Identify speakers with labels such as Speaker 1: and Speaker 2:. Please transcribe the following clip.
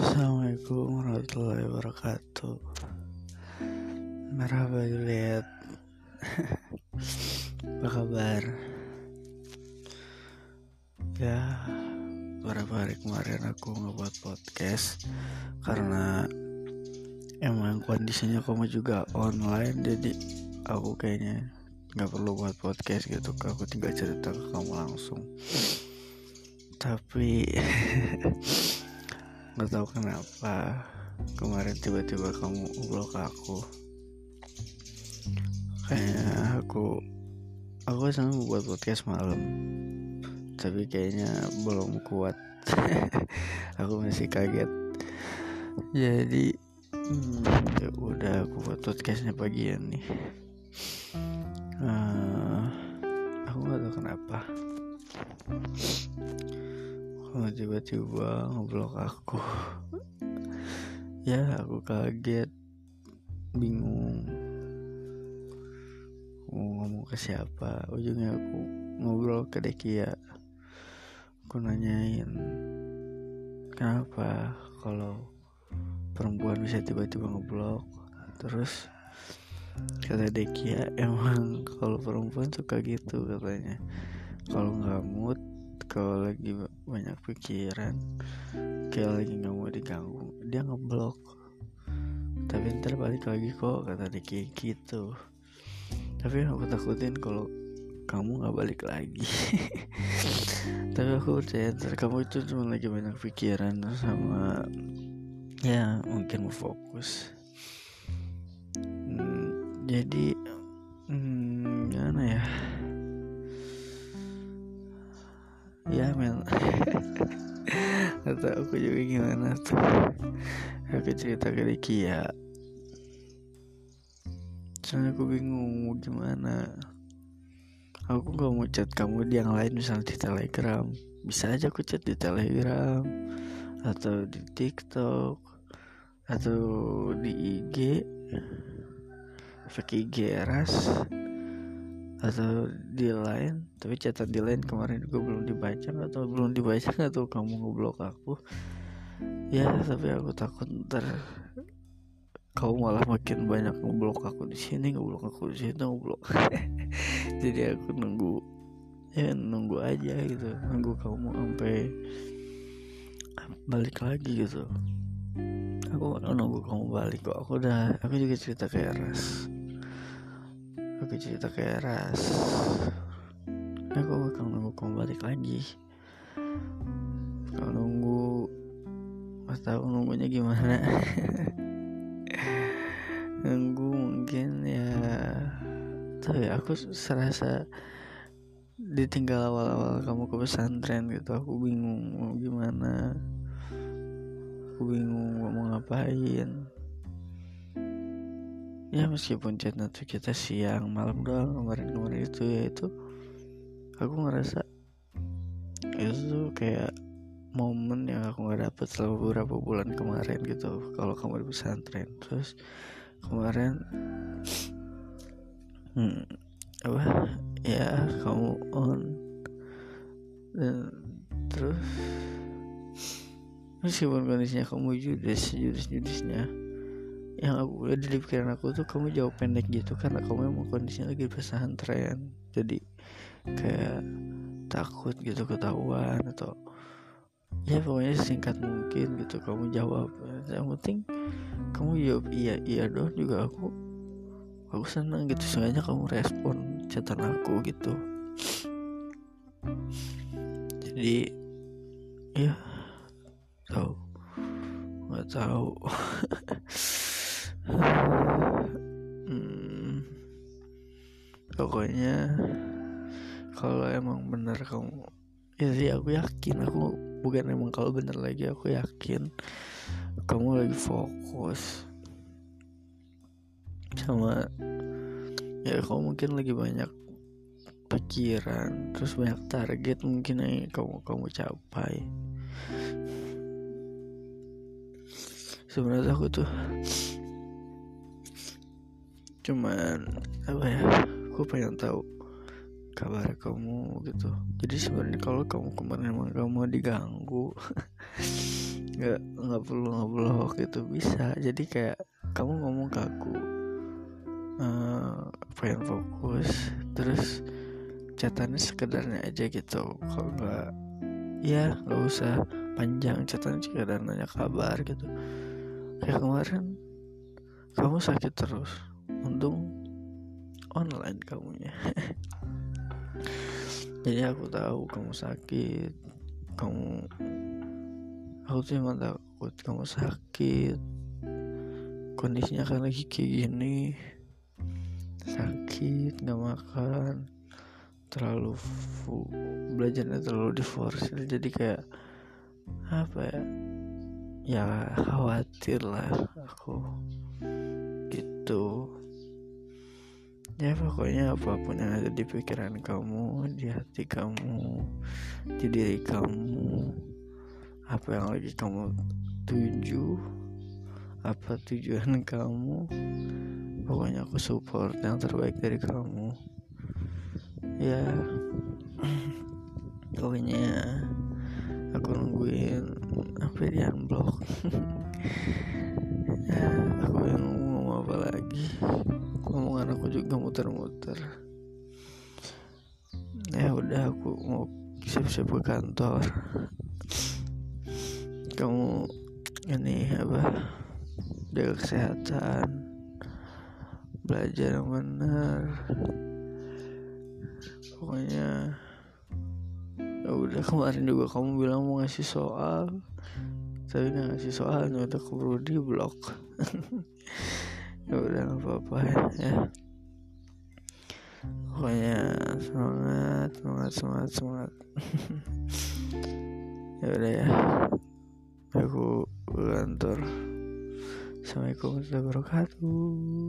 Speaker 1: Assalamualaikum warahmatullahi wabarakatuh. Merhaba Juliet. Apa kabar? Ya Beberapa hari kemarin aku ngebuat podcast Karena Emang kondisinya kamu juga online Jadi aku kayaknya nggak perlu buat podcast gitu Aku tinggal cerita ke kamu langsung. Tapi nggak tahu kenapa kemarin tiba-tiba kamu blok aku. Kayaknya aku aku senang buat podcast malam tapi kayaknya belum kuat. Aku masih kaget. Jadi ya udah aku buat podcastnya pagian nih. Uh, aku nggak tahu kenapa kamu tiba-tiba ngeblok aku ya aku kaget bingung. Mau ngomong ke siapa? Ujungnya aku ngobrol ke Dekia. Aku nanyain kenapa kalau perempuan bisa tiba-tiba ngeblok? Terus kata Dekia emang kalau perempuan suka gitu katanya. Kalau nggak mood kalau lagi banyak pikiran. Kayak lagi nggak mau diganggu dia ngeblok. Tapi ntar balik lagi kok kata kayak gitu. Tapi aku takutin kalau kamu nggak balik lagi. Tapi aku percaya ntar kamu itu cuma lagi banyak pikiran sama ya mungkin mau fokus. Hmm, jadi hmm, gimana ya ya Mel atau aku juga gimana tuh? Aku cerita ke Ricky ya. Soalnya aku bingung gimana. Aku gak mau chat kamu di yang lain misalnya di telegram. Bisa aja aku chat di telegram atau di tiktok atau di IG pakai IG eras atau di lain tapi catatan di lain kemarin gue belum dibaca atau belum dibaca atau kamu ngeblok aku. Ya tapi aku takut ntar kau malah makin banyak ngeblok aku di sini ngeblok aku di sini ngeblok. Jadi aku nunggu ya nunggu aja gitu nunggu kamu sampai balik lagi gitu. Aku nunggu kamu balik kok aku udah aku juga cerita ke Eras aku cerita ke Eras. Aku bakal nunggu kamu balik lagi. Kalau nunggu nggak tahu nunggunya gimana. Nunggu mungkin ya tahu ya aku serasa ditinggal awal-awal kamu ke pesantren gitu. Aku bingung mau gimana. Aku bingung mau ngapain ya meskipun chat nanti kita siang malam doang kemarin-kemarin itu ya itu aku ngerasa itu kayak momen yang aku nggak dapet selama beberapa bulan kemarin gitu. Kalau kamu di pesantren terus kemarin hmm, apa ya kamu on dan terus meskipun kondisinya kamu judes judes judesnya yang aku udah di pikiran aku tuh kamu jawab pendek gitu karena kamu emang kondisinya lagi pesantren jadi kayak takut gitu ketahuan atau ya pokoknya singkat mungkin gitu kamu jawab. Yang penting kamu jawab iya iya doang juga aku aku senang gitu sengaja kamu respon catatan aku gitu. Jadi ya tahu nggak tahu hmm, pokoknya kalau emang bener kamu ya sih aku yakin. Aku bukan emang kalau bener lagi aku yakin kamu lagi fokus sama ya kamu mungkin lagi banyak pikiran terus banyak target mungkin yang kamu kamu capai. Sebenarnya aku tuh cuman apa ya aku pengen tahu kabar kamu gitu. Jadi sebenarnya kalau kamu kemarin emang kamu diganggu nggak nggak perlu ngeblok itu bisa. Jadi kayak kamu ngomong ke aku uh, pengen fokus terus catatannya sekedarnya aja gitu. Kalau nggak ya nggak usah panjang catatan sekedar nanya kabar gitu. Kayak kemarin kamu sakit terus untung online kamunya. Jadi aku tahu kamu sakit kamu aku tuh emang takut kamu sakit. Kondisinya kan lagi kayak gini sakit nggak makan terlalu belajarnya terlalu diforsir jadi kayak apa ya ya khawatir lah aku pokoknya apa pun yang ada di pikiran kamu di hati kamu di diri kamu apa yang lagi kamu tuju apa tujuan kamu pokoknya aku support yang terbaik dari kamu. Ya pokoknya aku nungguin apa di unblock muter-muter. Ya udah aku mau siap-siap ke kantor. Kamu ini apa? Jaga kesehatan. Belajar yang benar. Pokoknya ya udah kemarin juga kamu bilang mau ngasih soal. Tapi nggak ngasih soalnya udah keburu di blok ya udah nggak apa-apa ya pokoknya semangat semangat semangat semangat. Ya udah ya. Aku kantor. Assalamualaikum warahmatullahi wabarakatuh